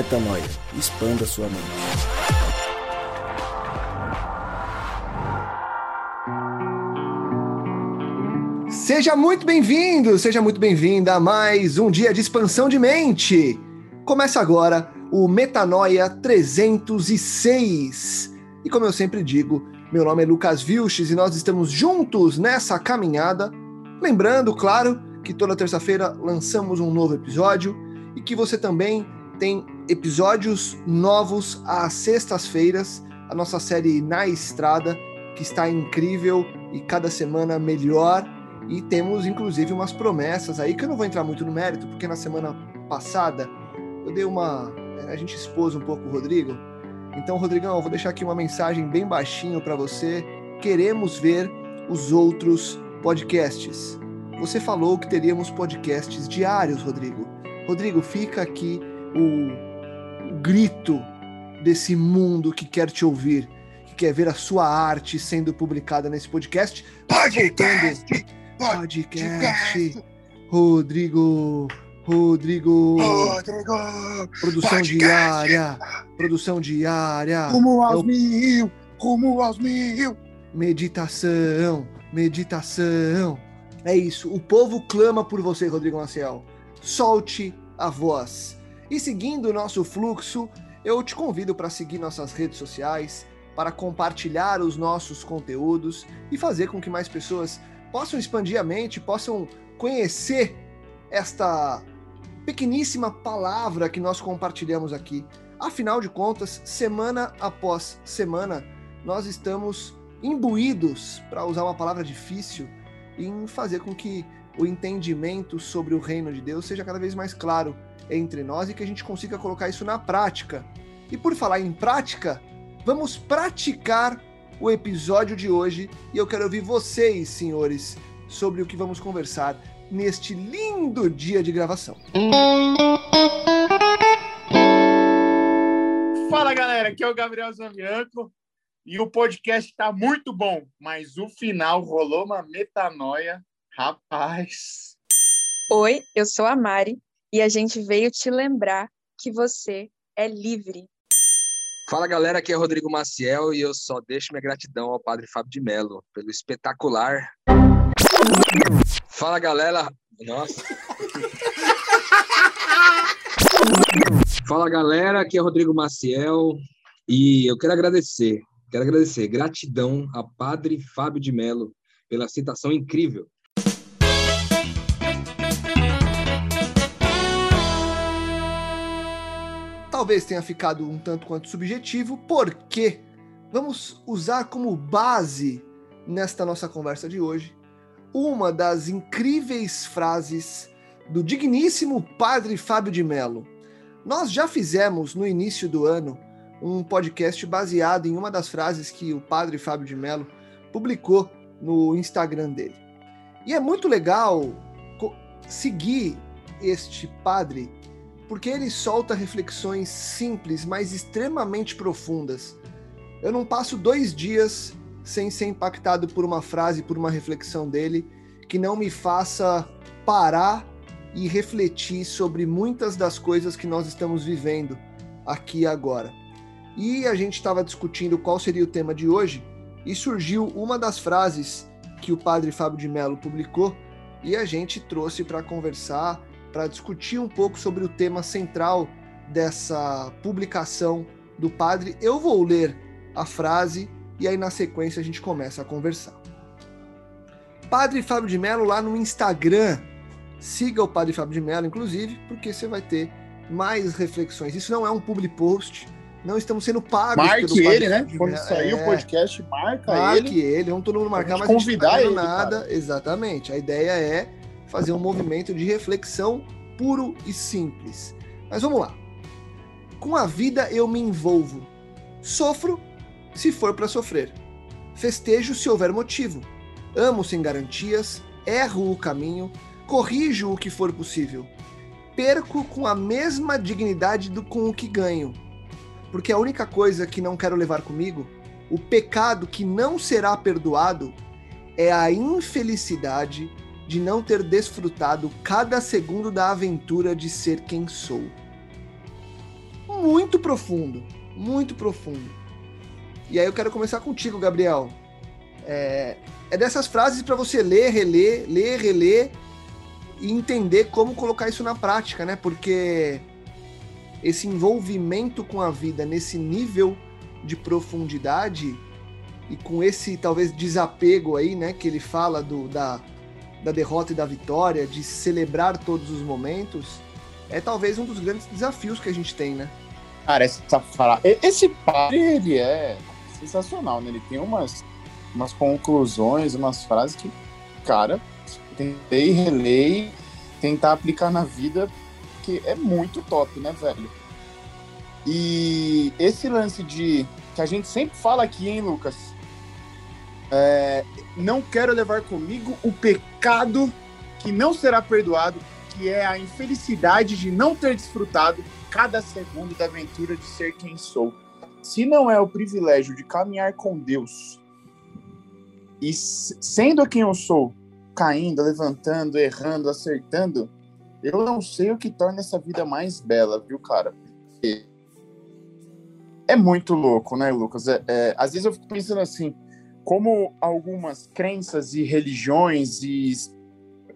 Metanoia. Expanda sua mente. Seja muito bem-vindo, seja muito bem-vinda a mais um dia de expansão de mente. Começa agora o Metanoia 306. E como eu sempre digo, meu nome é Lucas Vilches e nós estamos juntos nessa caminhada. Lembrando, claro, que toda terça-feira lançamos um novo episódio e que você também tem episódios novos às sextas-feiras, a nossa série Na Estrada, que está incrível e cada semana melhor. E temos inclusive umas promessas aí que eu não vou entrar muito no mérito, porque na semana passada eu dei uma. A gente expôs um pouco o Rodrigo. Então, Rodrigão, eu vou deixar aqui uma mensagem bem baixinho para você. Queremos ver os outros podcasts. Você falou que teríamos podcasts diários, Rodrigo. Rodrigo, fica aqui o grito desse mundo que quer te ouvir, que quer ver a sua arte sendo publicada nesse podcast. Podcast! Podcast! Rodrigo! Rodrigo! Rodrigo! Produção Podcast. diária! Produção diária! Rumo aos Eu- mil! Rumo aos mil! Meditação! Meditação! É isso, o povo clama por você, Rodrigo Maciel. Solte a voz. E seguindo o nosso fluxo, eu te convido para seguir nossas redes sociais, para compartilhar os nossos conteúdos e fazer com que mais pessoas possam expandir a mente, possam conhecer esta pequeníssima palavra que nós compartilhamos aqui. Afinal de contas, semana após semana, nós estamos imbuídos, para usar uma palavra difícil, em fazer com que o entendimento sobre o reino de Deus seja cada vez mais claro entre nós e que a gente consiga colocar isso na prática. E por falar em prática, vamos praticar o episódio de hoje e eu quero ouvir vocês, senhores, sobre o que vamos conversar neste lindo dia de gravação. Fala galera, aqui é o Gabriel Zambianco e o podcast tá muito bom, mas o final rolou uma metanoia, rapaz. Oi, eu sou a Mari e a gente veio te lembrar que você é livre. Fala galera, aqui é Rodrigo Maciel e eu só deixo minha gratidão ao Padre Fábio de Mello pelo espetacular. Fala galera, nossa. Fala galera, aqui é Rodrigo Maciel e eu quero agradecer, quero agradecer, gratidão a Padre Fábio de Mello pela citação incrível. Talvez tenha ficado um tanto quanto subjetivo, porque vamos usar como base nesta nossa conversa de hoje uma das incríveis frases do digníssimo Padre Fábio de Mello. Nós já fizemos no início do ano um podcast baseado em uma das frases que o Padre Fábio de Mello publicou no Instagram dele. E é muito legal seguir este padre porque ele solta reflexões simples, mas extremamente profundas. Eu não passo dois dias sem ser impactado por uma frase, por uma reflexão dele, que não me faça parar e refletir sobre muitas das coisas que nós estamos vivendo aqui agora. E a gente estava discutindo qual seria o tema de hoje, e surgiu uma das frases que o padre Fábio de Mello publicou, e a gente trouxe para conversar para discutir um pouco sobre o tema central dessa publicação do padre. Eu vou ler a frase e aí na sequência a gente começa a conversar. Padre Fábio de Mello lá no Instagram. Siga o Padre Fábio de Mello, inclusive, porque você vai ter mais reflexões. Isso não é um public post, não estamos sendo pagos Marque pelo Padre ele, né? Quando sair É. o podcast, marca Marque ele. ele, vamos todo mundo marcar, mas gente convidar não tá ele, nada. Exatamente. A ideia é fazer um movimento de reflexão puro e simples. Mas vamos lá. Com a vida eu me envolvo. Sofro se for para sofrer. Festejo se houver motivo. Amo sem garantias, erro o caminho, corrijo o que for possível. Perco com a mesma dignidade do com o que ganho. Porque a única coisa que não quero levar comigo, o pecado que não será perdoado, é a infelicidade de não ter desfrutado cada segundo da aventura de ser quem sou. muito profundo, muito profundo. E aí eu quero começar contigo, Gabriel. É, é dessas frases para você ler, reler, ler, reler e entender como colocar isso na prática, né? Porque esse envolvimento com a vida nesse nível de profundidade e com esse talvez desapego aí, né, que ele fala do, da, da derrota e da vitória, de celebrar todos os momentos, é talvez um dos grandes desafios que a gente tem, né? Cara, essa frase. Esse padre, ele é sensacional, né? Ele tem umas, umas conclusões, umas frases que, cara, tentei reler tentar aplicar na vida, que é muito top, né, velho? E esse lance de. que a gente sempre fala aqui, hein, Lucas? É, não quero levar comigo o pecado que não será perdoado, que é a infelicidade de não ter desfrutado cada segundo da aventura de ser quem sou. Se não é o privilégio de caminhar com Deus e sendo quem eu sou, caindo, levantando, errando, acertando, eu não sei o que torna essa vida mais bela, viu, cara? É muito louco, né, Lucas? É, é, às vezes eu fico pensando assim, como algumas crenças e religiões e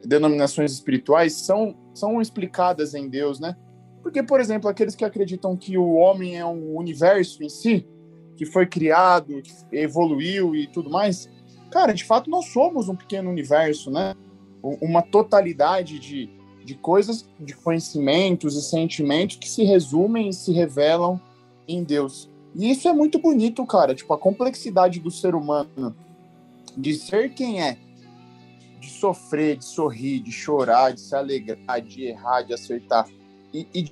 denominações espirituais são, são explicadas em Deus, né? Porque, por exemplo, aqueles que acreditam que o homem é um universo em si, que foi criado, que evoluiu e tudo mais, cara, de fato nós somos um pequeno universo, né? Uma totalidade de, de coisas, de conhecimentos e sentimentos que se resumem e se revelam em Deus. E isso é muito bonito, cara. Tipo, a complexidade do ser humano, de ser quem é, de sofrer, de sorrir, de chorar, de se alegrar, de errar, de acertar. E, e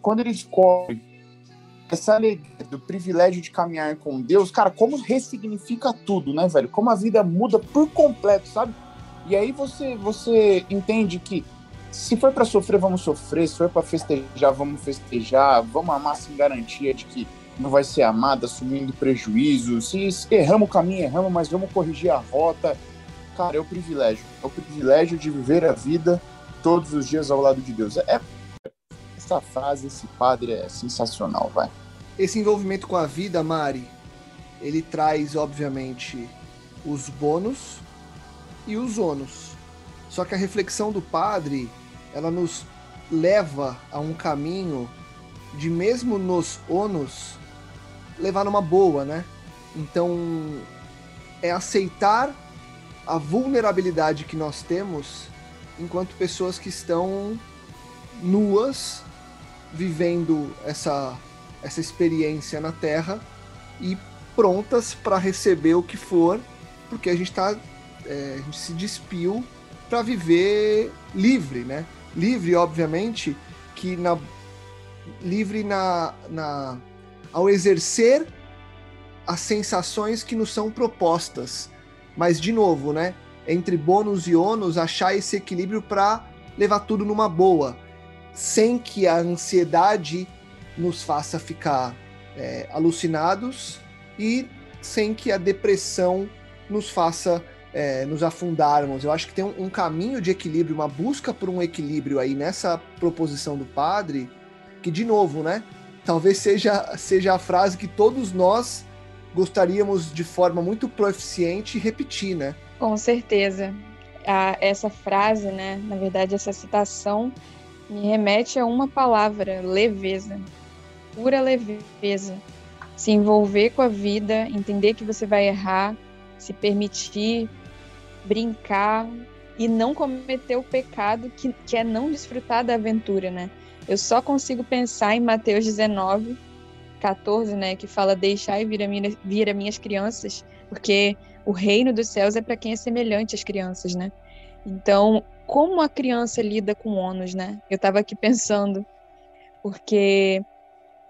quando ele descobre essa alegria do privilégio de caminhar com Deus, cara, como ressignifica tudo, né, velho? Como a vida muda por completo, sabe? E aí você você entende que se for para sofrer, vamos sofrer, se for para festejar, vamos festejar, vamos amar sem garantia de que não vai ser amado, assumindo prejuízo. Se erramos o caminho, erramos, mas vamos corrigir a rota. Cara, é o privilégio. É o privilégio de viver a vida todos os dias ao lado de Deus. É, essa frase, esse padre é sensacional, vai. Esse envolvimento com a vida, Mari, ele traz, obviamente, os bônus e os ônus. Só que a reflexão do padre, ela nos leva a um caminho de mesmo nos ônus levar numa boa, né? Então, é aceitar a vulnerabilidade que nós temos enquanto pessoas que estão nuas vivendo essa, essa experiência na Terra e prontas para receber o que for, porque a gente tá é, a gente se despiu para viver livre, né? Livre, obviamente, que na livre na, na ao exercer as sensações que nos são propostas. Mas de novo, né? Entre bônus e ônus, achar esse equilíbrio para levar tudo numa boa sem que a ansiedade nos faça ficar é, alucinados e sem que a depressão nos faça é, nos afundarmos. Eu acho que tem um, um, caminho de equilíbrio, uma busca por um equilíbrio aí nessa proposição do padre, que, de novo, né? Talvez seja, seja a frase que todos nós gostaríamos de forma muito proficiente repetir, né? Com certeza. A, essa frase, né? Na verdade, essa citação me remete a uma palavra: leveza. Pura leveza. Se envolver com a vida, entender que você vai errar, se permitir brincar e não cometer o pecado que, que é não desfrutar da aventura, né? Eu só consigo pensar em Mateus 19, 14, né? Que fala: Deixai vir a, minha, vir a minhas crianças, porque o reino dos céus é para quem é semelhante às crianças, né? Então, como a criança lida com ônus, né? Eu estava aqui pensando, porque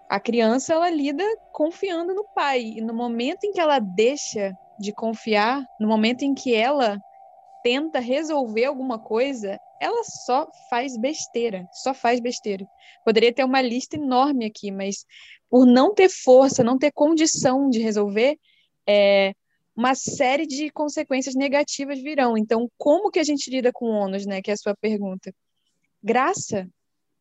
a criança ela lida confiando no pai e no momento em que ela deixa de confiar, no momento em que ela tenta resolver alguma coisa, ela só faz besteira, só faz besteira. Poderia ter uma lista enorme aqui, mas por não ter força, não ter condição de resolver, é, uma série de consequências negativas virão. Então, como que a gente lida com ônus, né? Que é a sua pergunta. Graça,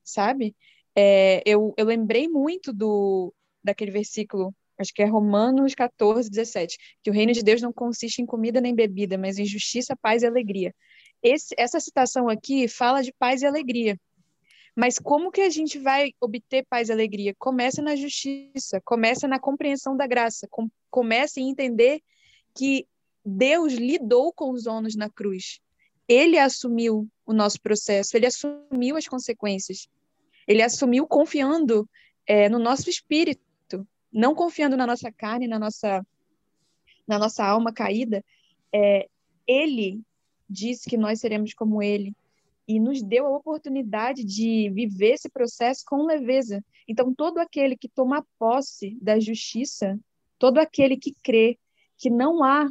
sabe? é, eu, eu lembrei muito do daquele versículo, acho que é Romanos 14, 17, que o reino de Deus não consiste em comida nem bebida, mas em justiça, paz e alegria. Esse, essa citação aqui fala de paz e alegria. Mas como que a gente vai obter paz e alegria? Começa na justiça, começa na compreensão da graça, com, começa em entender que Deus lidou com os ônus na cruz. Ele assumiu o nosso processo, ele assumiu as consequências. Ele assumiu confiando é, no nosso espírito, não confiando na nossa carne, na nossa, na nossa alma caída. É, ele disse que nós seremos como ele e nos deu a oportunidade de viver esse processo com leveza. Então, todo aquele que toma posse da justiça, todo aquele que crê que não há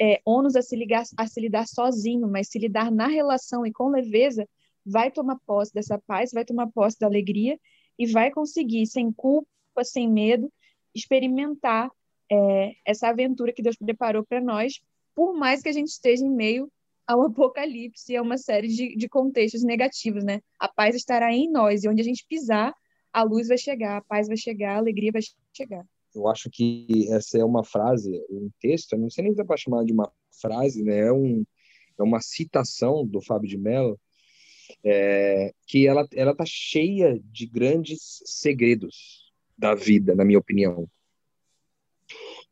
é, ônus a se, ligar, a se lidar sozinho, mas se lidar na relação e com leveza, vai tomar posse dessa paz, vai tomar posse da alegria e vai conseguir, sem culpa, sem medo, experimentar é, essa aventura que Deus preparou para nós, por mais que a gente esteja em meio ao apocalipse, a uma série de, de contextos negativos, né? A paz estará em nós, e onde a gente pisar, a luz vai chegar, a paz vai chegar, a alegria vai chegar eu acho que essa é uma frase, um texto, não sei nem se é para chamar de uma frase, né? É, um, é uma citação do Fábio de Mello, é, que ela ela tá cheia de grandes segredos da vida, na minha opinião.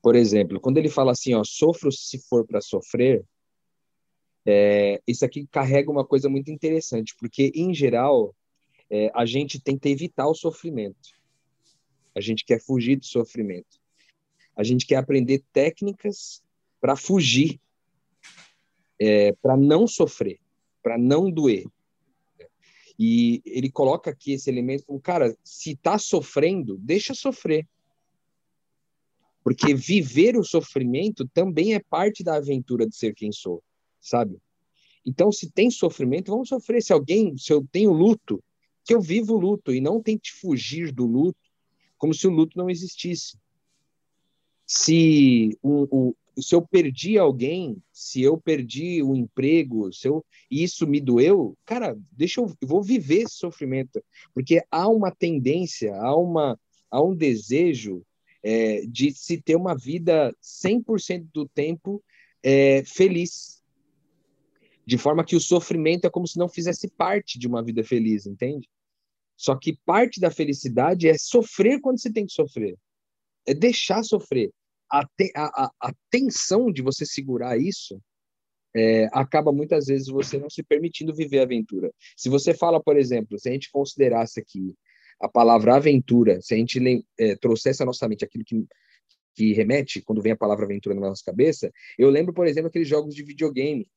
Por exemplo, quando ele fala assim, ó, sofro se for para sofrer, é, isso aqui carrega uma coisa muito interessante, porque em geral é, a gente tenta evitar o sofrimento. A gente quer fugir do sofrimento. A gente quer aprender técnicas para fugir, é, para não sofrer, para não doer. E ele coloca aqui esse elemento, cara, se está sofrendo, deixa sofrer. Porque viver o sofrimento também é parte da aventura de ser quem sou, sabe? Então, se tem sofrimento, vamos sofrer. Se alguém, se eu tenho luto, que eu vivo o luto e não tente fugir do luto, como se o luto não existisse. Se, o, o, se eu perdi alguém, se eu perdi o emprego, se eu, isso me doeu, cara, deixa eu, eu vou viver esse sofrimento, porque há uma tendência, há, uma, há um desejo é, de se ter uma vida 100% do tempo é, feliz. De forma que o sofrimento é como se não fizesse parte de uma vida feliz, entende? Só que parte da felicidade é sofrer quando você tem que sofrer. É deixar sofrer. A, te, a, a, a tensão de você segurar isso é, acaba muitas vezes você não se permitindo viver a aventura. Se você fala, por exemplo, se a gente considerasse aqui a palavra aventura, se a gente é, trouxesse à nossa mente aquilo que, que remete quando vem a palavra aventura na nossa cabeça, eu lembro, por exemplo, aqueles jogos de videogame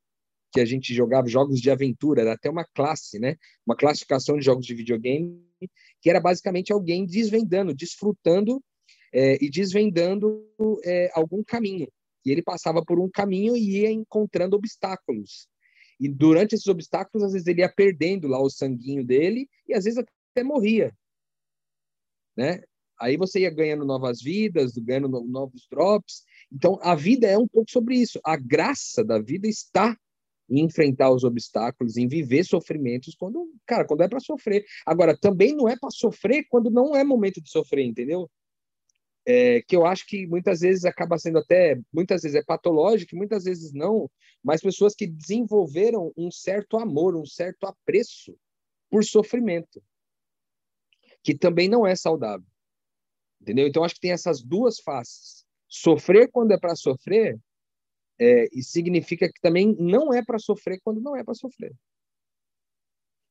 que a gente jogava jogos de aventura, era até uma classe, né? Uma classificação de jogos de videogame, que era basicamente alguém desvendando, desfrutando é, e desvendando é, algum caminho. E ele passava por um caminho e ia encontrando obstáculos. E durante esses obstáculos, às vezes ele ia perdendo lá o sanguinho dele e às vezes até morria, né? Aí você ia ganhando novas vidas, ganhando novos drops. Então, a vida é um pouco sobre isso. A graça da vida está em enfrentar os obstáculos, em viver sofrimentos quando, cara, quando é para sofrer. Agora, também não é para sofrer quando não é momento de sofrer, entendeu? É, que eu acho que muitas vezes acaba sendo até, muitas vezes é patológico, muitas vezes não, mas pessoas que desenvolveram um certo amor, um certo apreço por sofrimento, que também não é saudável. Entendeu? Então acho que tem essas duas faces. Sofrer quando é para sofrer é, e significa que também não é para sofrer quando não é para sofrer.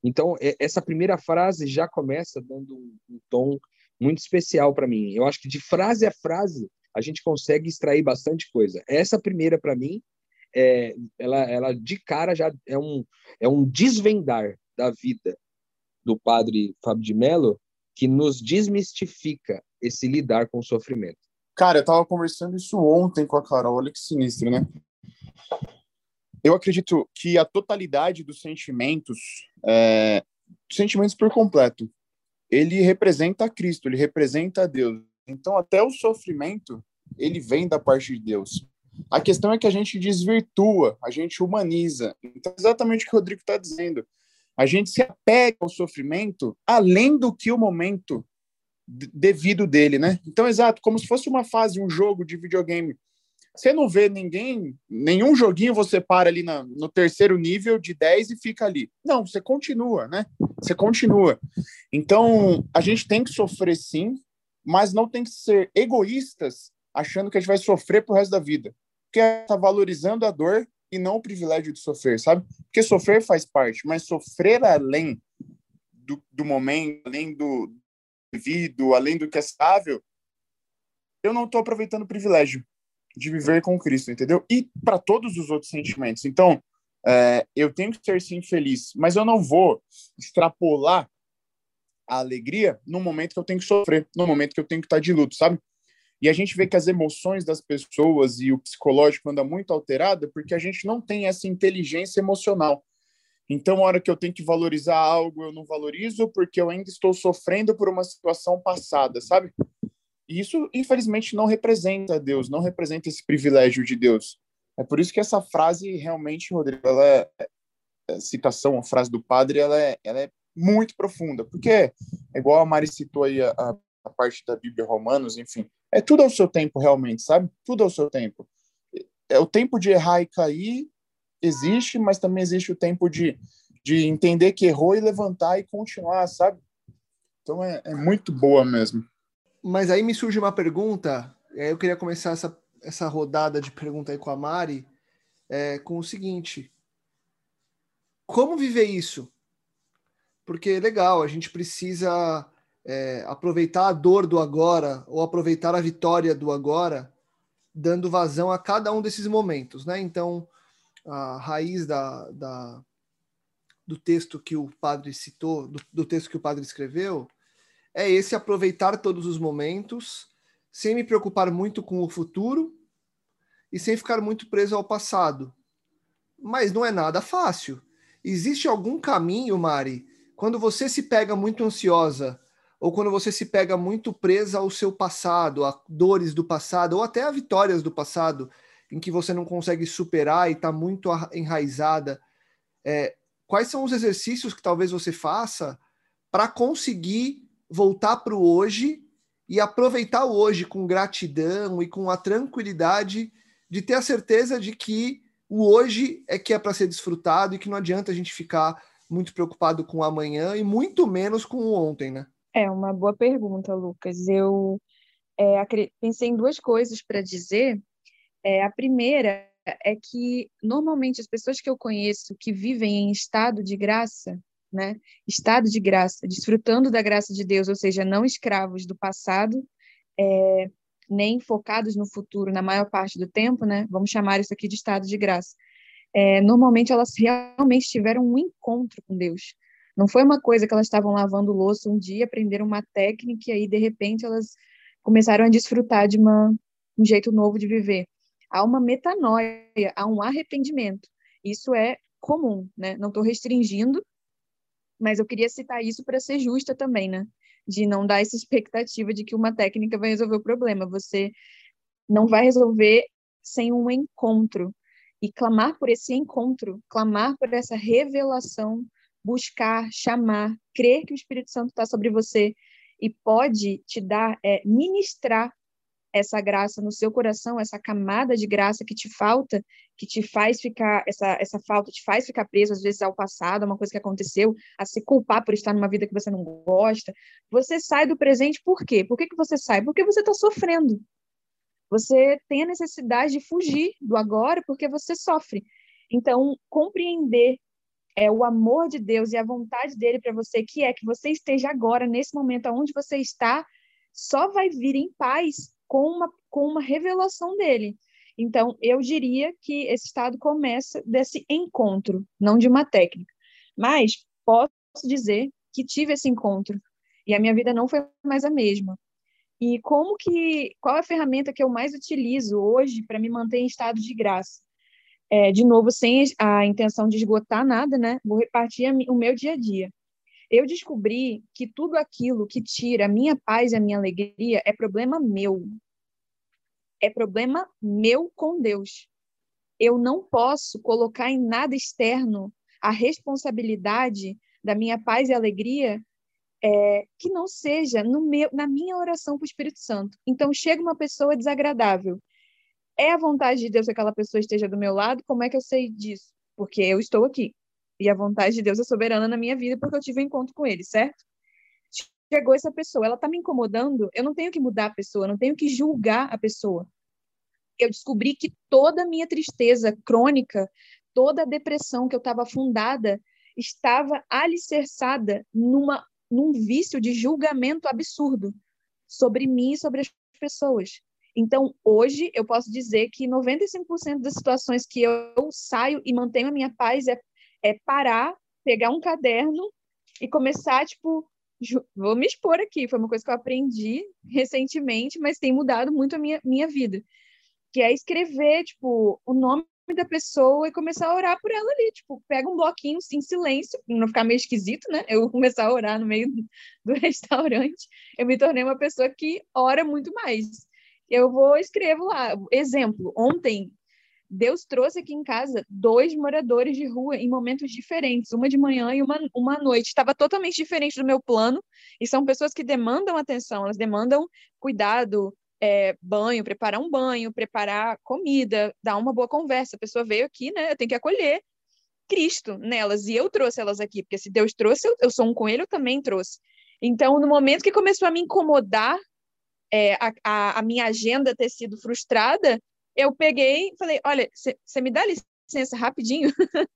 Então, é, essa primeira frase já começa dando um, um tom muito especial para mim. Eu acho que de frase a frase a gente consegue extrair bastante coisa. Essa primeira, para mim, é, ela, ela de cara já é um, é um desvendar da vida do padre Fábio de Mello que nos desmistifica esse lidar com o sofrimento. Cara, eu tava conversando isso ontem com a Carol, olha que sinistro, né? Eu acredito que a totalidade dos sentimentos, é, sentimentos por completo, ele representa Cristo, ele representa Deus. Então, até o sofrimento, ele vem da parte de Deus. A questão é que a gente desvirtua, a gente humaniza. Então, exatamente o que o Rodrigo está dizendo. A gente se apega ao sofrimento além do que o momento devido dele, né? Então, exato, como se fosse uma fase, um jogo de videogame. Você não vê ninguém, nenhum joguinho você para ali na, no terceiro nível de 10 e fica ali. Não, você continua, né? Você continua. Então, a gente tem que sofrer sim, mas não tem que ser egoístas achando que a gente vai sofrer pro resto da vida. Porque tá valorizando a dor e não o privilégio de sofrer, sabe? Porque sofrer faz parte, mas sofrer além do, do momento, além do devido, além do que é estável, eu não estou aproveitando o privilégio de viver com Cristo, entendeu? E para todos os outros sentimentos. Então, é, eu tenho que ser sim feliz, mas eu não vou extrapolar a alegria no momento que eu tenho que sofrer, no momento que eu tenho que estar de luto, sabe? E a gente vê que as emoções das pessoas e o psicológico anda muito alterado porque a gente não tem essa inteligência emocional. Então, a hora que eu tenho que valorizar algo, eu não valorizo porque eu ainda estou sofrendo por uma situação passada, sabe? E isso, infelizmente, não representa Deus, não representa esse privilégio de Deus. É por isso que essa frase realmente, Rodrigo, ela é, é citação, a frase do padre, ela é, ela é muito profunda, porque é igual a Mari citou aí a, a parte da Bíblia Romanos, enfim, é tudo ao seu tempo realmente, sabe? Tudo ao seu tempo. É o tempo de errar e cair existe, mas também existe o tempo de, de entender que errou e levantar e continuar, sabe? Então é, é muito boa mesmo. Mas aí me surge uma pergunta, eu queria começar essa, essa rodada de pergunta aí com a Mari, é, com o seguinte: como viver isso? Porque legal, a gente precisa é, aproveitar a dor do agora ou aproveitar a vitória do agora, dando vazão a cada um desses momentos, né? Então, a raiz da, da do texto que o padre citou, do, do texto que o padre escreveu, é esse aproveitar todos os momentos, sem me preocupar muito com o futuro e sem ficar muito preso ao passado. Mas não é nada fácil. Existe algum caminho, Mari, quando você se pega muito ansiosa ou quando você se pega muito presa ao seu passado, a dores do passado ou até a vitórias do passado, em que você não consegue superar e está muito enraizada, é, quais são os exercícios que talvez você faça para conseguir voltar para o hoje e aproveitar o hoje com gratidão e com a tranquilidade de ter a certeza de que o hoje é que é para ser desfrutado e que não adianta a gente ficar muito preocupado com o amanhã e muito menos com o ontem, né? É uma boa pergunta, Lucas. Eu é, pensei em duas coisas para dizer. É, a primeira é que normalmente as pessoas que eu conheço que vivem em estado de graça, né? Estado de graça, desfrutando da graça de Deus, ou seja, não escravos do passado, é, nem focados no futuro na maior parte do tempo, né? Vamos chamar isso aqui de estado de graça. É, normalmente elas realmente tiveram um encontro com Deus. Não foi uma coisa que elas estavam lavando louça um dia, aprenderam uma técnica e aí de repente elas começaram a desfrutar de uma, um jeito novo de viver. Há uma metanoia, há um arrependimento. Isso é comum, né? Não estou restringindo, mas eu queria citar isso para ser justa também, né? De não dar essa expectativa de que uma técnica vai resolver o problema. Você não vai resolver sem um encontro. E clamar por esse encontro, clamar por essa revelação, buscar, chamar, crer que o Espírito Santo está sobre você e pode te dar, é, ministrar essa graça no seu coração, essa camada de graça que te falta, que te faz ficar, essa, essa falta te faz ficar preso às vezes ao passado, a uma coisa que aconteceu, a se culpar por estar numa vida que você não gosta. Você sai do presente por quê? Por que, que você sai? Porque você está sofrendo. Você tem a necessidade de fugir do agora porque você sofre. Então, compreender é o amor de Deus e a vontade dele para você, que é que você esteja agora, nesse momento onde você está, só vai vir em paz com uma, com uma revelação dele. Então, eu diria que esse estado começa desse encontro, não de uma técnica. Mas posso dizer que tive esse encontro e a minha vida não foi mais a mesma. E como que qual é a ferramenta que eu mais utilizo hoje para me manter em estado de graça? É, de novo, sem a intenção de esgotar nada, né? Vou repartir o meu dia a dia eu descobri que tudo aquilo que tira a minha paz e a minha alegria é problema meu. É problema meu com Deus. Eu não posso colocar em nada externo a responsabilidade da minha paz e alegria, é, que não seja meu, na minha oração para o Espírito Santo. Então, chega uma pessoa desagradável. É a vontade de Deus que aquela pessoa esteja do meu lado? Como é que eu sei disso? Porque eu estou aqui. E a vontade de Deus é soberana na minha vida porque eu tive um encontro com ele, certo? Chegou essa pessoa, ela está me incomodando, eu não tenho que mudar a pessoa, não tenho que julgar a pessoa. Eu descobri que toda a minha tristeza crônica, toda a depressão que eu estava afundada, estava alicerçada numa num vício de julgamento absurdo sobre mim e sobre as pessoas. Então, hoje, eu posso dizer que 95% das situações que eu saio e mantenho a minha paz é, é parar, pegar um caderno e começar, tipo, vou me expor aqui, foi uma coisa que eu aprendi recentemente, mas tem mudado muito a minha, minha vida, que é escrever, tipo, o nome da pessoa e começar a orar por ela ali. Tipo, pega um bloquinho em silêncio, não ficar meio esquisito, né? Eu começar a orar no meio do restaurante. Eu me tornei uma pessoa que ora muito mais. Eu vou escrevo lá. Exemplo, ontem Deus trouxe aqui em casa dois moradores de rua em momentos diferentes, uma de manhã e uma, uma noite. Estava totalmente diferente do meu plano, e são pessoas que demandam atenção, elas demandam cuidado, é, banho, preparar um banho, preparar comida, dar uma boa conversa. A pessoa veio aqui, né? Eu tenho que acolher Cristo nelas. E eu trouxe elas aqui, porque se Deus trouxe, eu, eu sou um com ele, eu também trouxe. Então, no momento que começou a me incomodar é, a, a, a, minha agenda ter sido frustrada, eu peguei falei: olha, você me dá licença rapidinho?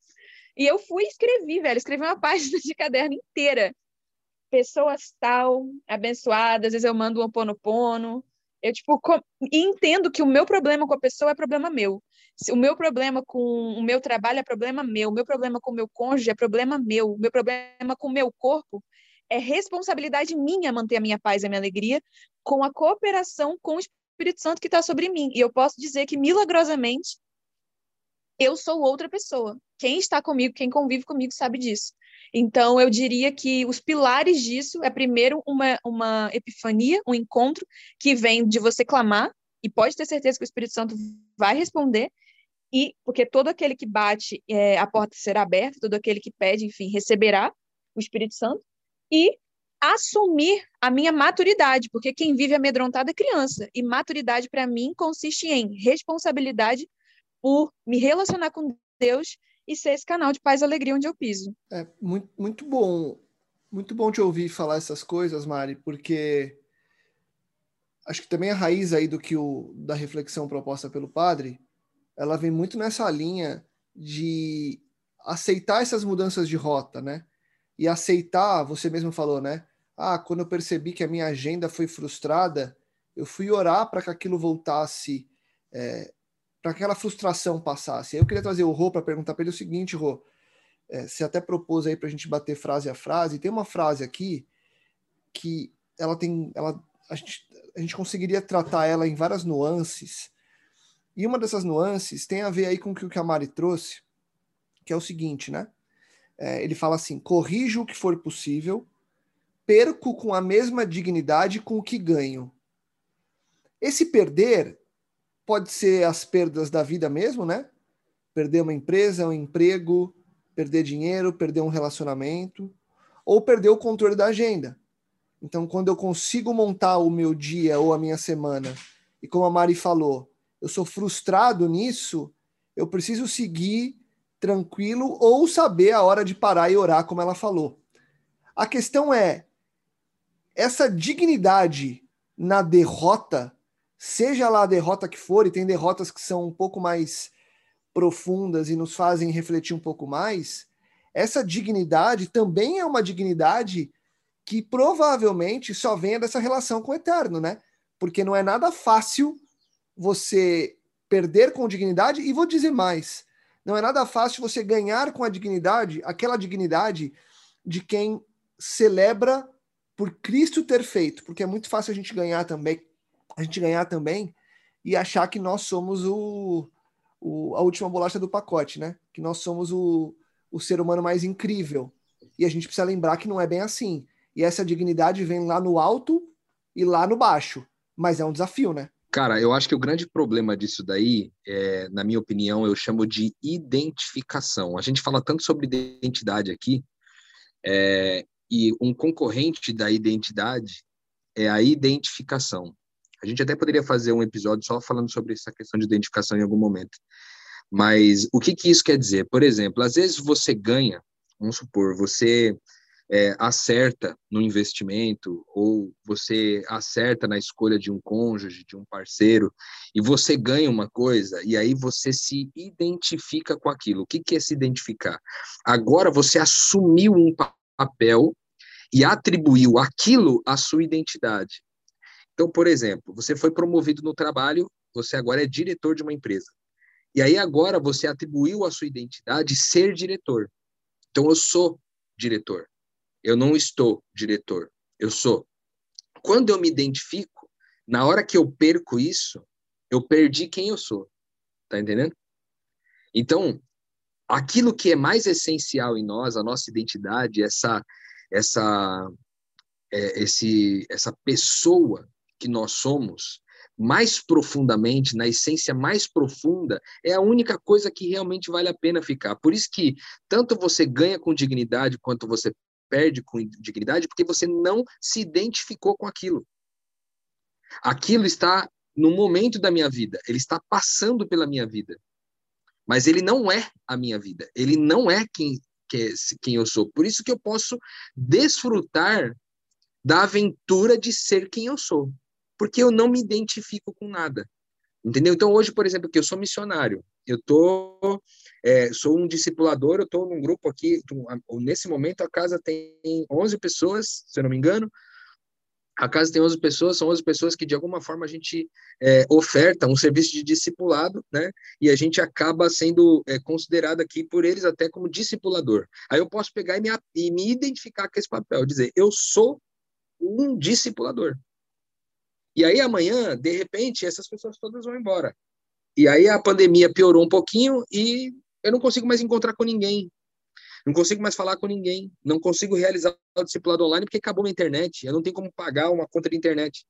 e eu fui e escrevi, velho, escrevi uma página de caderno inteira. Pessoas tal, abençoadas, às vezes eu mando um pono-pono, eu, tipo, entendo que o meu problema com a pessoa é problema meu. O meu problema com o meu trabalho é problema meu. O meu problema com o meu cônjuge é problema meu. O meu problema com o meu corpo é responsabilidade minha manter a minha paz e a minha alegria com a cooperação com o Espírito Santo que está sobre mim. E eu posso dizer que, milagrosamente, eu sou outra pessoa. Quem está comigo, quem convive comigo, sabe disso. Então, eu diria que os pilares disso é, primeiro, uma, uma epifania, um encontro que vem de você clamar, e pode ter certeza que o Espírito Santo vai responder, e porque todo aquele que bate, é, a porta será aberta, todo aquele que pede, enfim, receberá o Espírito Santo, e assumir a minha maturidade, porque quem vive amedrontado é criança, e maturidade para mim consiste em responsabilidade por me relacionar com Deus e ser esse canal de paz e alegria onde eu piso. É muito, muito bom, muito bom te ouvir falar essas coisas, Mari, porque acho que também a raiz aí do que o da reflexão proposta pelo padre, ela vem muito nessa linha de aceitar essas mudanças de rota, né? E aceitar, você mesmo falou, né? Ah, quando eu percebi que a minha agenda foi frustrada, eu fui orar para que aquilo voltasse é, para aquela frustração passasse. Eu queria trazer o Rô para perguntar para ele o seguinte, Rô, é, você até propôs aí para a gente bater frase a frase, tem uma frase aqui que ela tem, ela, a gente, a gente conseguiria tratar ela em várias nuances, e uma dessas nuances tem a ver aí com o que a Mari trouxe, que é o seguinte, né? É, ele fala assim: corrijo o que for possível, perco com a mesma dignidade com o que ganho. Esse perder pode ser as perdas da vida mesmo, né? Perder uma empresa, um emprego, perder dinheiro, perder um relacionamento, ou perder o controle da agenda. Então, quando eu consigo montar o meu dia ou a minha semana, e como a Mari falou, eu sou frustrado nisso, eu preciso seguir tranquilo ou saber a hora de parar e orar, como ela falou. A questão é: essa dignidade na derrota seja lá a derrota que for, e tem derrotas que são um pouco mais profundas e nos fazem refletir um pouco mais, essa dignidade também é uma dignidade que provavelmente só venha dessa relação com o eterno, né? Porque não é nada fácil você perder com dignidade, e vou dizer mais, não é nada fácil você ganhar com a dignidade, aquela dignidade de quem celebra por Cristo ter feito, porque é muito fácil a gente ganhar também a gente ganhar também e achar que nós somos o, o, a última bolacha do pacote, né? Que nós somos o, o ser humano mais incrível. E a gente precisa lembrar que não é bem assim. E essa dignidade vem lá no alto e lá no baixo. Mas é um desafio, né? Cara, eu acho que o grande problema disso daí, é, na minha opinião, eu chamo de identificação. A gente fala tanto sobre identidade aqui, É, e um concorrente da identidade é a identificação. A gente até poderia fazer um episódio só falando sobre essa questão de identificação em algum momento. Mas o que, que isso quer dizer? Por exemplo, às vezes você ganha, vamos supor, você é, acerta no investimento ou você acerta na escolha de um cônjuge, de um parceiro, e você ganha uma coisa e aí você se identifica com aquilo. O que, que é se identificar? Agora você assumiu um papel e atribuiu aquilo à sua identidade. Então, por exemplo, você foi promovido no trabalho, você agora é diretor de uma empresa. E aí agora você atribuiu à sua identidade ser diretor. Então eu sou diretor. Eu não estou diretor, eu sou. Quando eu me identifico, na hora que eu perco isso, eu perdi quem eu sou. Tá entendendo? Então, aquilo que é mais essencial em nós, a nossa identidade, essa essa é, esse essa pessoa que nós somos, mais profundamente, na essência mais profunda, é a única coisa que realmente vale a pena ficar. Por isso que tanto você ganha com dignidade quanto você perde com dignidade porque você não se identificou com aquilo. Aquilo está no momento da minha vida, ele está passando pela minha vida. Mas ele não é a minha vida, ele não é quem, quem eu sou. Por isso que eu posso desfrutar da aventura de ser quem eu sou, porque eu não me identifico com nada. Entendeu? Então, hoje, por exemplo, que eu sou missionário, eu tô, é, sou um discipulador, eu estou num grupo aqui, nesse momento a casa tem 11 pessoas, se eu não me engano, a casa tem 11 pessoas, são 11 pessoas que de alguma forma a gente é, oferta um serviço de discipulado, né? E a gente acaba sendo é, considerado aqui por eles até como discipulador. Aí eu posso pegar e me, e me identificar com esse papel, dizer, eu sou um discipulador. E aí amanhã, de repente, essas pessoas todas vão embora. E aí a pandemia piorou um pouquinho e eu não consigo mais encontrar com ninguém. Não consigo mais falar com ninguém. Não consigo realizar o discipulado online porque acabou a internet. Eu não tenho como pagar uma conta de internet.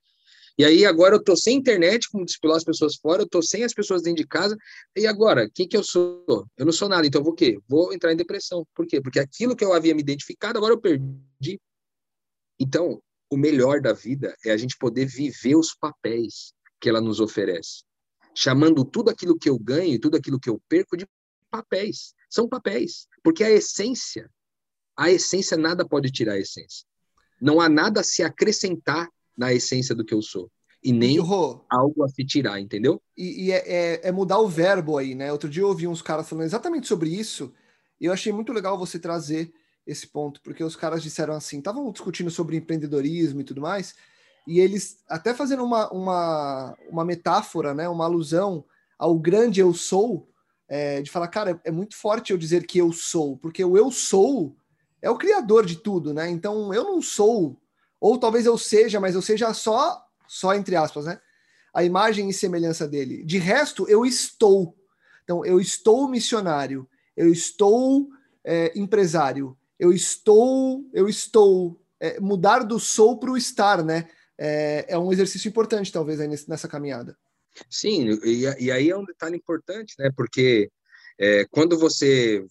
E aí agora eu tô sem internet, como discipular as pessoas fora, eu tô sem as pessoas dentro de casa. E agora, quem que eu sou? Eu não sou nada, então eu vou o quê? Vou entrar em depressão. Por quê? Porque aquilo que eu havia me identificado, agora eu perdi. Então, o melhor da vida é a gente poder viver os papéis que ela nos oferece, chamando tudo aquilo que eu ganho, tudo aquilo que eu perco de papéis. São papéis, porque a essência, a essência nada pode tirar a essência. Não há nada a se acrescentar na essência do que eu sou e nem Rô, algo a se tirar, entendeu? E, e é, é, é, mudar o verbo aí, né? Outro dia eu ouvi uns caras falando exatamente sobre isso e eu achei muito legal você trazer esse ponto, porque os caras disseram assim, estavam discutindo sobre empreendedorismo e tudo mais, e eles até fazendo uma, uma, uma metáfora, né, uma alusão ao grande eu sou, é, de falar, cara, é muito forte eu dizer que eu sou, porque o eu sou é o criador de tudo, né? Então eu não sou, ou talvez eu seja, mas eu seja só, só entre aspas, né? A imagem e semelhança dele. De resto, eu estou. Então, eu estou missionário, eu estou é, empresário, eu estou, eu estou. É, mudar do sou para o estar, né? É, é, um exercício importante, talvez, aí nessa caminhada. Sim, e, e aí é um detalhe importante, né? Porque é, quando você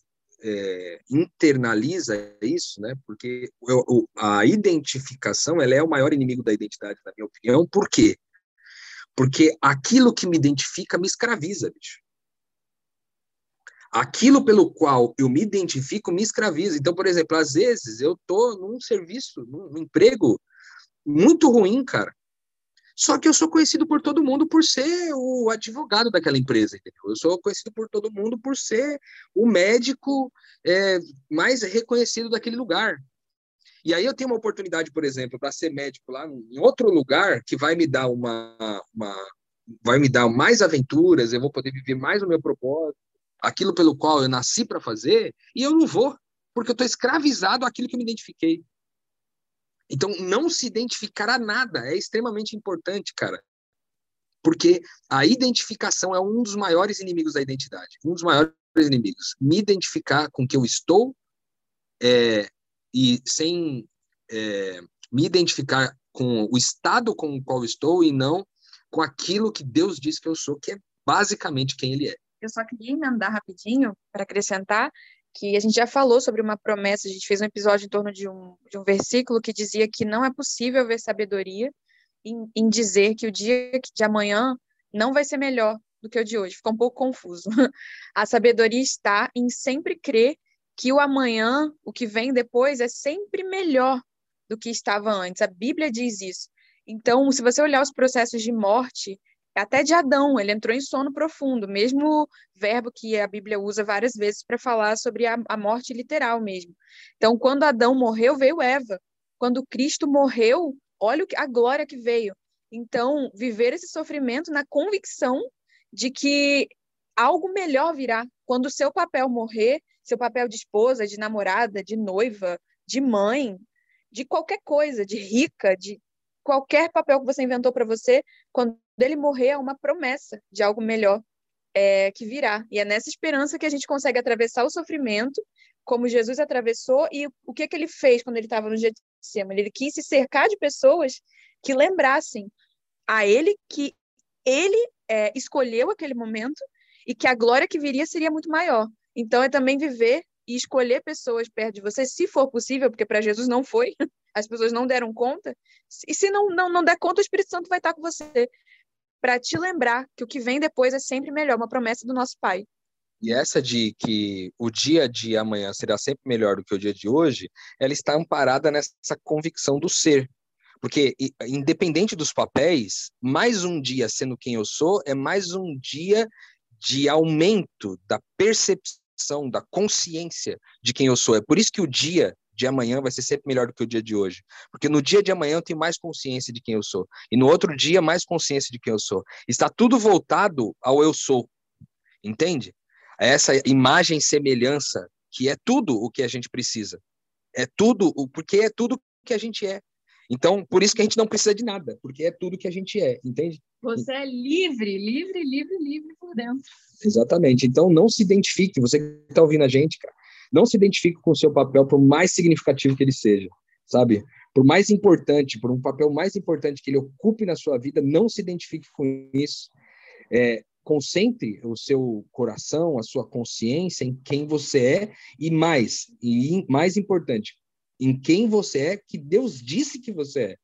é, internaliza isso, né? Porque o, a identificação ela é o maior inimigo da identidade, na minha opinião. Por quê? Porque aquilo que me identifica me escraviza, bicho aquilo pelo qual eu me identifico me escraviza. Então, por exemplo, às vezes eu tô num serviço, num emprego muito ruim, cara. Só que eu sou conhecido por todo mundo por ser o advogado daquela empresa, entendeu? Eu sou conhecido por todo mundo por ser o médico é, mais reconhecido daquele lugar. E aí eu tenho uma oportunidade, por exemplo, para ser médico lá em outro lugar que vai me dar uma, uma vai me dar mais aventuras, eu vou poder viver mais o meu propósito, aquilo pelo qual eu nasci para fazer, e eu não vou, porque eu estou escravizado àquilo que eu me identifiquei. Então, não se identificar a nada é extremamente importante, cara. Porque a identificação é um dos maiores inimigos da identidade. Um dos maiores inimigos. Me identificar com o que eu estou é, e sem é, me identificar com o estado com o qual estou e não com aquilo que Deus diz que eu sou, que é basicamente quem Ele é eu só queria emendar rapidinho para acrescentar que a gente já falou sobre uma promessa, a gente fez um episódio em torno de um, de um versículo que dizia que não é possível ver sabedoria em, em dizer que o dia de amanhã não vai ser melhor do que o de hoje. Ficou um pouco confuso. A sabedoria está em sempre crer que o amanhã, o que vem depois, é sempre melhor do que estava antes. A Bíblia diz isso. Então, se você olhar os processos de morte, até de Adão, ele entrou em sono profundo, mesmo verbo que a Bíblia usa várias vezes para falar sobre a, a, morte literal mesmo. Então, quando Adão morreu, veio Eva. Quando Cristo morreu, olha a glória que veio. Então, viver esse sofrimento na convicção de que algo melhor virá. Quando o seu papel morrer, seu papel de esposa, de namorada, de noiva, de mãe, de qualquer coisa, de rica, de qualquer papel que você inventou para você, quando ele morrer, é uma promessa de algo melhor é, que virá. E é nessa esperança que a gente consegue atravessar o sofrimento, como Jesus atravessou, e o que, que ele fez quando ele estava no Getsemane? Ele quis se cercar de pessoas que lembrassem a ele que ele é, escolheu aquele momento e que a glória que viria seria muito maior. Então, é também viver e escolher pessoas perto de você, se for possível, porque para Jesus não foi, as pessoas não deram conta. E se não, não, não der conta, o Espírito Santo vai estar com você para te lembrar que o que vem depois é sempre melhor, uma promessa do nosso Pai. E essa de que o dia de amanhã será sempre melhor do que o dia de hoje, ela está amparada nessa convicção do ser. Porque, independente dos papéis, mais um dia sendo quem eu sou é mais um dia de aumento da percepção, da consciência de quem eu sou. É por isso que o dia de amanhã vai ser sempre melhor do que o dia de hoje. Porque no dia de amanhã eu tenho mais consciência de quem eu sou. E no outro dia, mais consciência de quem eu sou. Está tudo voltado ao eu sou. Entende? Essa imagem semelhança, que é tudo o que a gente precisa. É tudo, porque é tudo que a gente é. Então, por isso que a gente não precisa de nada, porque é tudo que a gente é, entende? Você é livre, livre, livre, livre por dentro. Exatamente. Então, não se identifique, você que está ouvindo a gente, cara, não se identifique com o seu papel, por mais significativo que ele seja, sabe? Por mais importante, por um papel mais importante que ele ocupe na sua vida, não se identifique com isso. É, concentre o seu coração, a sua consciência em quem você é e mais, e mais importante, em quem você é que Deus disse que você é.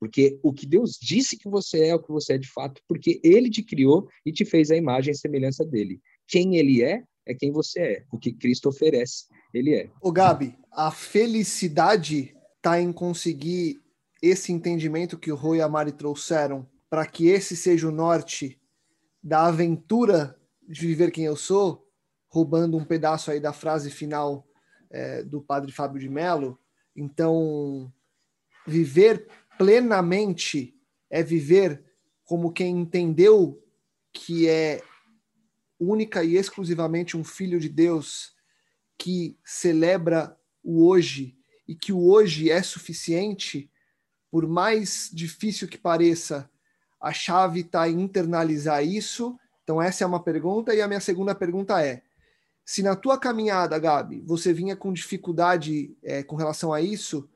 Porque o que Deus disse que você é, é o que você é de fato, porque ele te criou e te fez a imagem e semelhança dele. Quem ele é, é quem você é. O que Cristo oferece, ele é. O Gabi, a felicidade está em conseguir esse entendimento que o Rui e a Mari trouxeram, para que esse seja o norte da aventura de viver quem eu sou, roubando um pedaço aí da frase final é, do padre Fábio de Mello. Então, viver plenamente é viver como quem entendeu que é única e exclusivamente um filho de Deus que celebra o hoje e que o hoje é suficiente, por mais difícil que pareça, a chave está em internalizar isso. Então, essa é uma pergunta. E a minha segunda pergunta é: se na tua caminhada, Gabi, você vinha com dificuldade é, com relação a isso,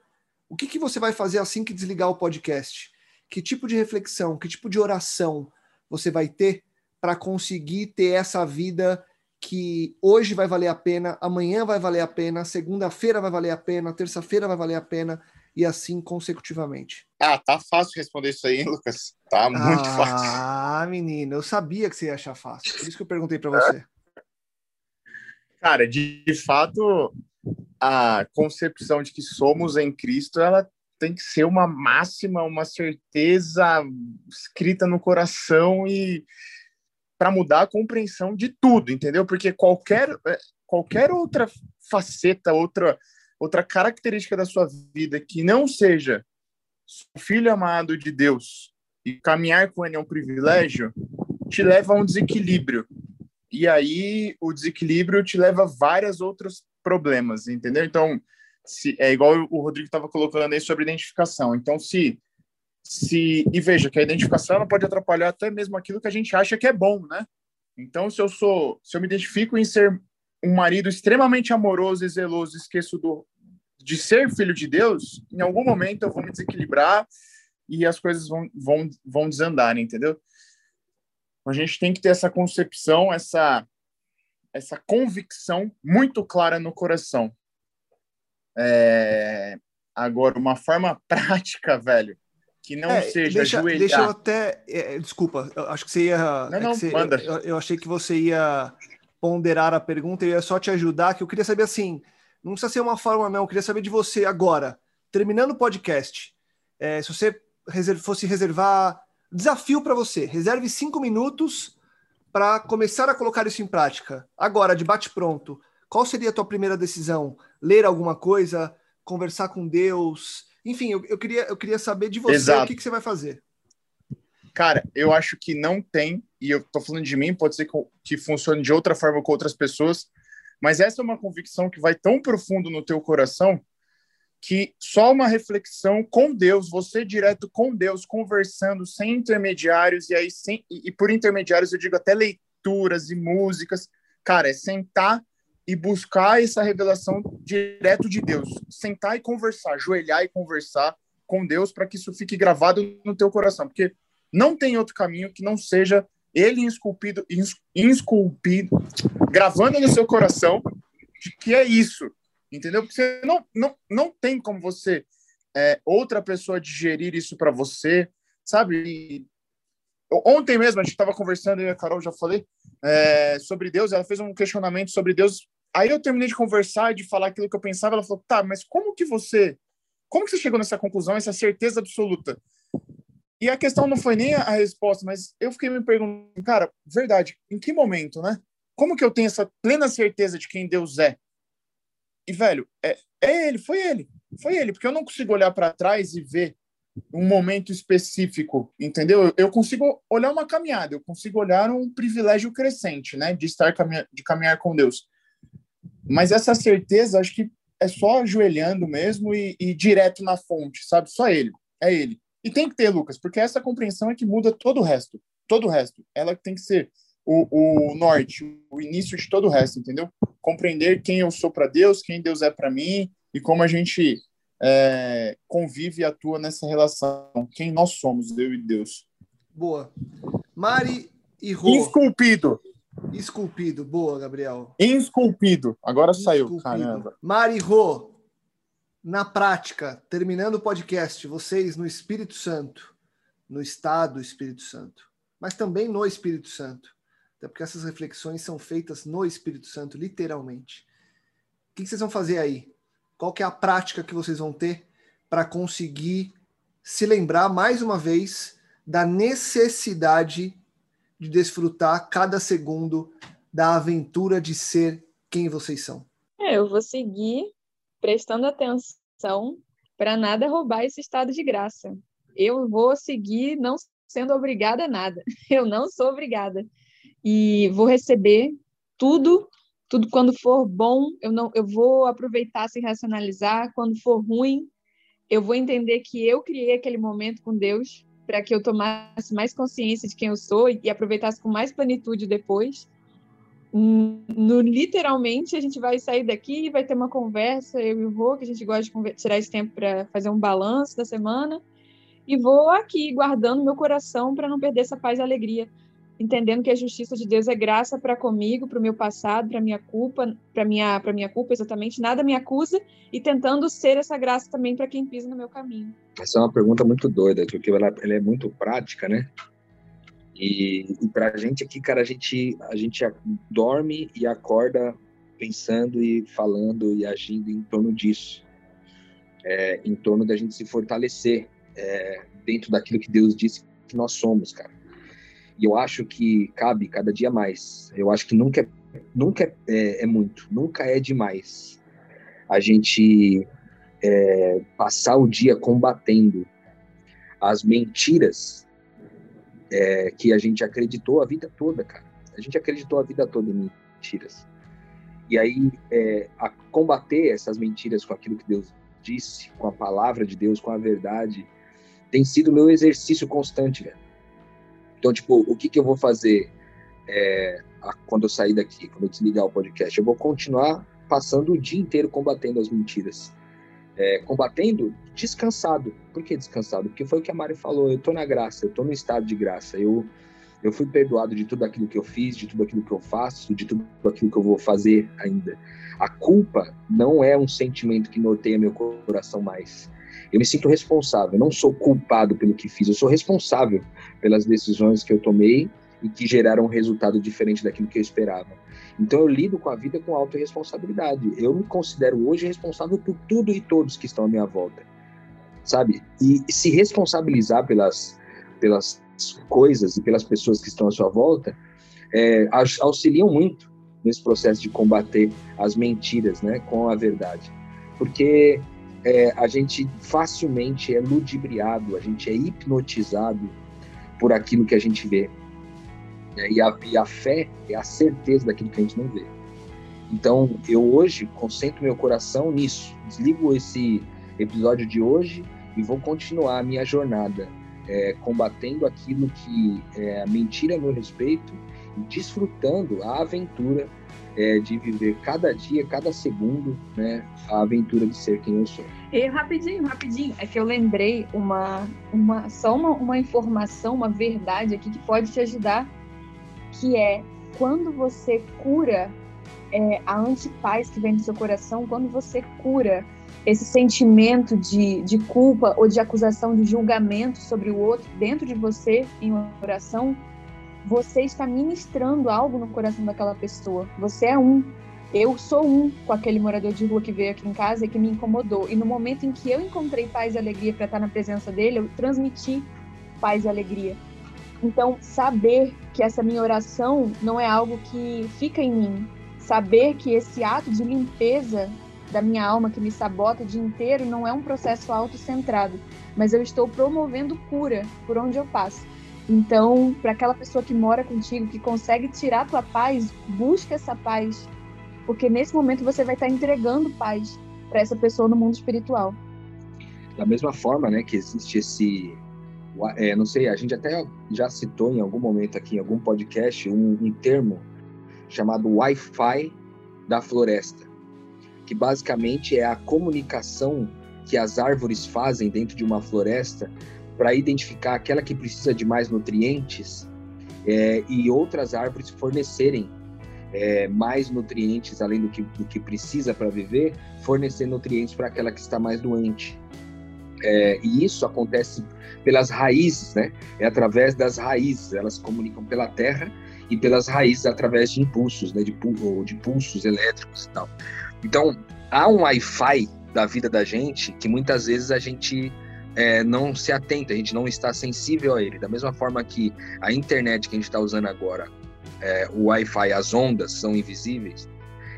o que, que você vai fazer assim que desligar o podcast? Que tipo de reflexão, que tipo de oração você vai ter para conseguir ter essa vida que hoje vai valer a pena, amanhã vai valer a pena, segunda-feira vai valer a pena, terça-feira vai valer a pena e assim consecutivamente. Ah, tá fácil responder isso aí, Lucas. Tá muito ah, fácil. Ah, menino, eu sabia que você ia achar fácil. Por isso que eu perguntei para você. Cara, de, de fato, a concepção de que somos em Cristo, ela tem que ser uma máxima, uma certeza escrita no coração e para mudar a compreensão de tudo, entendeu? Porque qualquer, é, qualquer outra faceta, outra, outra característica da sua vida que não seja filho amado de Deus e caminhar com ele é um privilégio, te leva a um desequilíbrio. E aí o desequilíbrio te leva a vários outros problemas, entendeu? Então, se, é igual o Rodrigo estava colocando aí sobre identificação. Então, se se e veja que a identificação ela pode atrapalhar até mesmo aquilo que a gente acha que é bom, né? Então, se eu sou, se eu me identifico em ser um marido extremamente amoroso e zeloso, esqueço do de ser filho de Deus, em algum momento eu vou me desequilibrar e as coisas vão vão vão desandar, entendeu? A gente tem que ter essa concepção, essa essa convicção muito clara no coração. É, agora, uma forma prática, velho, que não É, seja deixa, ajoelhar. deixa eu até. é, desculpa, eu acho que você ia. Não, é não, você- manda. Eu, eu achei que você ia ponderar a pergunta, eu ia só te ajudar, que eu queria saber assim. Não precisa ser uma forma, não. Eu queria saber de você agora, terminando o podcast. é, se você reser- fosse reservar. Desafio para você. Reserve cinco minutos para começar a colocar isso em prática. Agora, de bate-pronto. Qual seria a tua primeira decisão? Ler alguma coisa? Conversar com Deus? Enfim, eu, eu queria, eu queria saber de você Exato. o que, que você vai fazer. Cara, eu acho que não tem, e eu tô falando de mim, pode ser que, que funcione de outra forma com outras pessoas, mas essa é uma convicção que vai tão profundo no teu coração que só uma reflexão com Deus, você direto com Deus, conversando sem intermediários, e aí sem, e, e por intermediários eu digo até leituras e músicas, cara, é sentar e buscar essa revelação direto de Deus, sentar e conversar, ajoelhar e conversar com Deus para que isso fique gravado no teu coração, porque não tem outro caminho que não seja ele esculpido, esculpido, gravando no seu coração de que é isso, entendeu? Porque você não, não, não tem como você, é, outra pessoa digerir isso para você, sabe? E ontem mesmo a gente estava conversando, eu e a Carol já falei, é, sobre Deus, ela fez um questionamento sobre Deus, aí eu terminei de conversar e de falar aquilo que eu pensava, ela falou, tá, mas como que você, como que você chegou nessa conclusão, essa certeza absoluta? E a questão não foi nem a resposta, mas eu fiquei me perguntando, cara, verdade, em que momento, né? Como que eu tenho essa plena certeza de quem Deus é? E, velho, é, é ele, foi ele, foi ele, porque eu não consigo olhar para trás e ver um momento específico, entendeu? Eu- consigo olhar uma caminhada, eu consigo olhar um privilégio crescente, né, de estar caminha, de caminhar com Deus. Mas essa certeza, acho que é só ajoelhando mesmo e, e direto na fonte, sabe? Só ele, é ele. E tem que ter, Lucas, porque essa compreensão é que muda todo o resto. Todo o resto. Ela tem que ser o, o norte, o início de todo o resto, entendeu? Compreender quem eu sou para Deus, quem Deus é para mim e como a gente é, convive e atua nessa relação. Quem nós somos, eu e Deus. Boa. Mari e Rô. Esculpido. Esculpido. Boa, Gabriel. Esculpido. Agora saiu, Esculpido. caramba. Mari e Rô, na prática, terminando o podcast, vocês no Espírito Santo, no estado do Espírito Santo, mas também no Espírito Santo, até porque essas reflexões são feitas no Espírito Santo, literalmente. O que que vocês vão fazer aí? Qual que é a prática que vocês vão ter para conseguir se lembrar mais uma vez da necessidade de desfrutar cada segundo da aventura de ser quem vocês são? É, eu vou seguir prestando atenção para nada roubar esse estado de graça. Eu vou seguir não sendo obrigada a nada. Eu não sou obrigada. E vou receber tudo, tudo quando for bom, eu não eu vou aproveitar sem racionalizar, quando for ruim, eu vou entender que eu criei aquele momento com Deus para que eu tomasse mais consciência de quem eu sou e aproveitasse com mais plenitude depois. No, literalmente a gente vai sair daqui, vai ter uma conversa, eu e o Rô, que a gente gosta de tirar esse tempo para fazer um balanço da semana, e vou aqui guardando meu coração para não perder essa paz e alegria, entendendo que a justiça de Deus é graça para comigo, para o meu passado, para minha culpa, para minha para minha culpa exatamente, nada me acusa e tentando ser essa graça também para quem pisa no meu caminho. Essa é uma pergunta muito doida, porque ela, ela é muito prática, né? E, e pra gente aqui, cara, a gente, a gente a- dorme e acorda pensando e falando e agindo em torno disso. É, em torno da gente se fortalecer é, dentro daquilo que Deus disse que nós somos, cara. E eu acho que cabe cada dia mais. Eu acho que nunca é, nunca é, é, é muito, nunca é demais a gente é, passar o dia combatendo as mentiras é, que a gente acreditou a vida toda, cara. A gente acreditou a vida toda em mentiras. E aí, é, a combater essas mentiras com aquilo que Deus disse, com a palavra de Deus, com a verdade, tem sido meu exercício constante, velho. Então, tipo, o que, que eu vou fazer é, a- quando eu sair daqui, quando eu desligar o podcast? Eu vou continuar passando o dia inteiro combatendo as mentiras. É, combatendo descansado. Por que descansado? Porque foi o que a Mari falou. Eu tô na graça, eu tô no estado de graça. Eu Eu fui perdoado de tudo aquilo que eu fiz, de tudo aquilo que eu faço, de tudo aquilo que eu vou fazer ainda. A culpa não é um sentimento que norteia meu coração mais. Eu me sinto responsável, eu não sou culpado pelo que fiz, eu sou responsável pelas decisões que eu tomei e que geraram um resultado diferente daquilo que eu esperava. Então eu lido com a vida com autorresponsabilidade. Eu me considero hoje responsável por tudo e todos que estão à minha volta. Sabe? E se responsabilizar pelas, pelas coisas e pelas pessoas que estão à sua volta é, auxiliam muito nesse processo de combater as mentiras né, com a verdade. Porque é, a gente facilmente é ludibriado, a gente é hipnotizado por aquilo que a gente vê. Né? E, a, e a fé é a certeza daquilo que a gente não vê. Então, eu hoje concentro meu coração nisso. Desligo esse episódio de hoje e vou continuar a minha jornada, é, combatendo aquilo que é mentira a meu respeito e desfrutando a aventura é, de viver cada dia, cada segundo, né, a aventura de ser quem eu sou. E rapidinho, rapidinho, é que eu lembrei uma, uma só uma, uma informação, uma verdade aqui que pode te ajudar que é quando você cura é, a antipaz que vem do seu coração, quando você cura esse sentimento de, de culpa ou de acusação, de julgamento sobre o outro dentro de você em oração, você está ministrando algo no coração daquela pessoa. Você é um. Eu sou um com aquele morador de rua que veio aqui em casa e que me incomodou. E no momento em que eu encontrei paz e alegria para estar na presença dele, eu transmiti paz e alegria. Então, saber que essa minha oração não é algo que fica em mim, saber que esse ato de limpeza da minha alma que me sabota o dia inteiro não é um processo autocentrado, mas eu estou promovendo cura por onde eu passo. Então, para aquela pessoa que mora contigo, que consegue tirar a tua paz, busca essa paz, porque nesse momento você vai estar entregando paz para essa pessoa no mundo espiritual. Da mesma forma, né, que existe esse é, não sei, a gente até já citou em algum momento aqui, em algum podcast, um, um termo chamado Wi-Fi da floresta, que basicamente é a comunicação que as árvores fazem dentro de uma floresta para identificar aquela que precisa de mais nutrientes é, e outras árvores fornecerem é, mais nutrientes além do que, do que precisa para viver, fornecer nutrientes para aquela que está mais doente. É, e isso acontece pelas raízes, né? É através das raízes, elas comunicam pela terra e pelas raízes através de impulsos, né? De, de pulsos elétricos e tal. Então, há um Wi-Fi da vida da gente que muitas vezes a gente é, não se atenta, a gente não está sensível a ele. Da mesma forma que a internet que a gente está usando agora, é, o Wi-Fi, as ondas são invisíveis,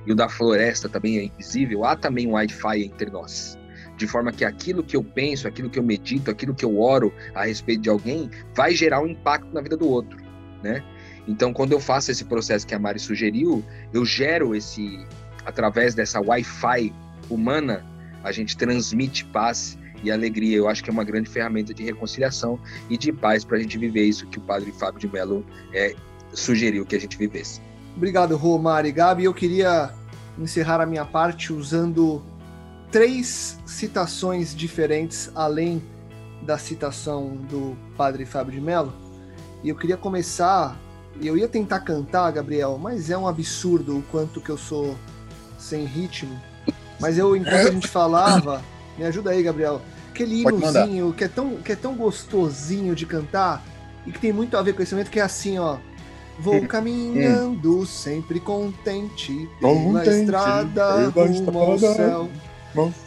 e o da floresta também é invisível, há também um Wi-Fi entre nós de forma que aquilo que eu penso, aquilo que eu medito, aquilo que eu oro a respeito de alguém, vai gerar um impacto na vida do outro, né? Então, quando eu faço esse processo que a Mari sugeriu, eu gero esse, através dessa Wi-Fi humana, a gente transmite paz e alegria. Eu acho que é uma grande ferramenta de reconciliação e de paz para a gente viver isso que o padre Fábio de Mello é, sugeriu que a gente vivesse. Obrigado, Rô, Mari. Gabi, eu queria encerrar a minha parte usando três citações diferentes, além da citação do padre Fábio de Mello. E eu queria começar, e eu ia tentar cantar, Gabriel, mas é um absurdo o quanto que eu sou sem ritmo. Mas eu, enquanto a gente falava, me ajuda aí, Gabriel. Aquele hinozinho que é, tão, que é tão gostosinho de cantar e que tem muito a ver com esse momento, que é assim, ó. Vou caminhando, sempre contente, pela estrada rumo ao céu.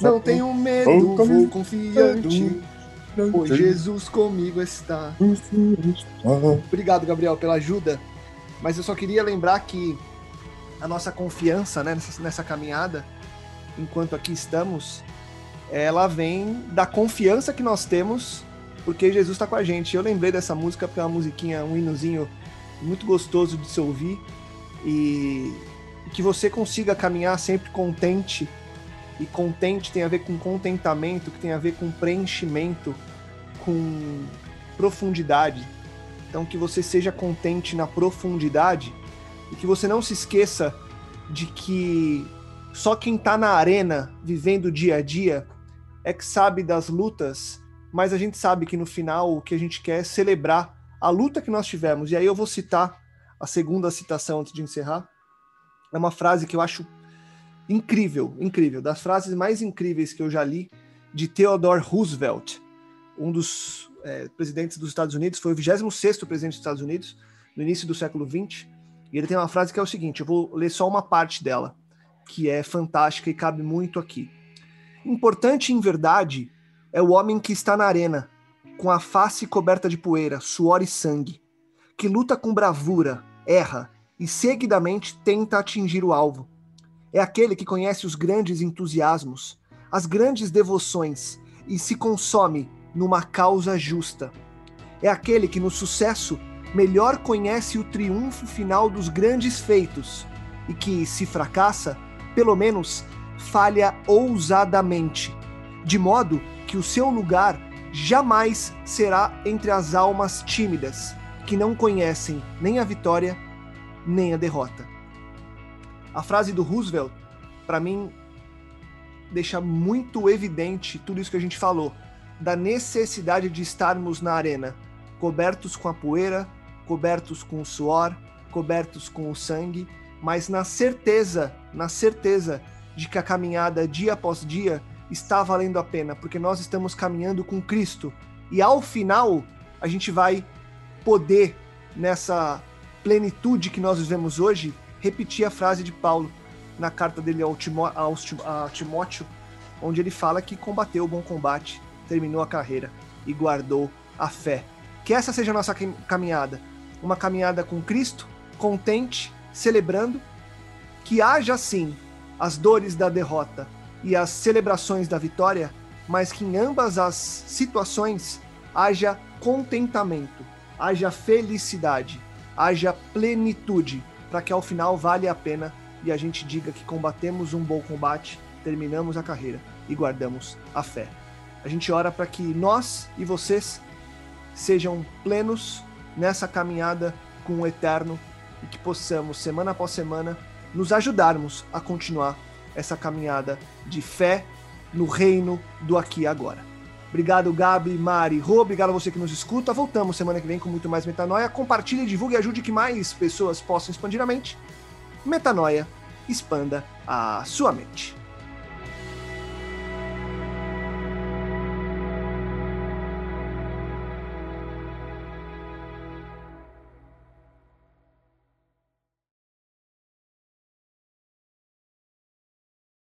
Não tenho medo, vou confiante, pois Jesus comigo está. Obrigado, Gabriel, pela ajuda. Mas eu só queria lembrar que a nossa confiança né, nessa, nessa caminhada, enquanto aqui estamos, ela vem da confiança que nós temos porque Jesus está com a gente. Eu lembrei dessa música porque é uma musiquinha, um hinozinho muito gostoso de se ouvir e que você consiga caminhar sempre contente e contente tem a ver com contentamento, que tem a ver com preenchimento, com profundidade. Então, que você seja contente na profundidade e que você não se esqueça de que só quem está na arena, vivendo o dia a dia, é que sabe das lutas, mas a gente sabe que no final o que a gente quer é celebrar a luta que nós tivemos, e aí eu vou citar a segunda citação antes de encerrar, é uma frase que eu acho incrível, incrível, das frases mais incríveis que eu já li, de Theodore Roosevelt, um dos é, presidentes dos Estados Unidos, foi o 26º presidente dos Estados Unidos, no início do século XX, e ele tem uma frase que é o seguinte, eu vou ler só uma parte dela, que é fantástica e cabe muito aqui. Importante em verdade é o homem que está na arena, com a face coberta de poeira, suor e sangue, que luta com bravura, erra e seguidamente tenta atingir o alvo. É aquele que conhece os grandes entusiasmos, as grandes devoções e se consome numa causa justa. É aquele que no sucesso melhor conhece o triunfo final dos grandes feitos e que, se fracassa, pelo menos falha ousadamente, de modo que o seu lugar jamais será entre as almas tímidas, que não conhecem nem a vitória nem a derrota. A frase do Roosevelt, para mim, deixa muito evidente tudo isso que a gente falou, da necessidade de estarmos na arena, cobertos com a poeira, cobertos com o suor, cobertos com o sangue, mas na certeza, na certeza de que a caminhada dia após dia está valendo a pena, porque nós estamos caminhando com Cristo. E ao final, a gente vai poder, nessa plenitude que nós vivemos hoje, repetir a frase de Paulo na carta dele ao, Timó a Timóteo, onde ele fala que combateu o bom combate, terminou a carreira e guardou a fé. Que essa seja a nossa caminhada, uma caminhada com Cristo, contente, celebrando, que haja sim as dores da derrota e as celebrações da vitória, mas que em ambas as situações haja contentamento, haja felicidade, haja plenitude, para que ao final vale a pena e a gente diga que combatemos um bom combate, terminamos a carreira e guardamos a fé. A gente ora para que nós e vocês sejam plenos nessa caminhada com o eterno e que possamos, semana após semana, nos ajudarmos a continuar essa caminhada de fé no reino do aqui e agora. Obrigado, Gabi, Mari, Rô, obrigado a você que nos escuta. Voltamos semana que vem com muito mais Metanoia. Compartilhe, divulgue e ajude que mais pessoas possam expandir a mente. Metanoia, expanda a sua mente.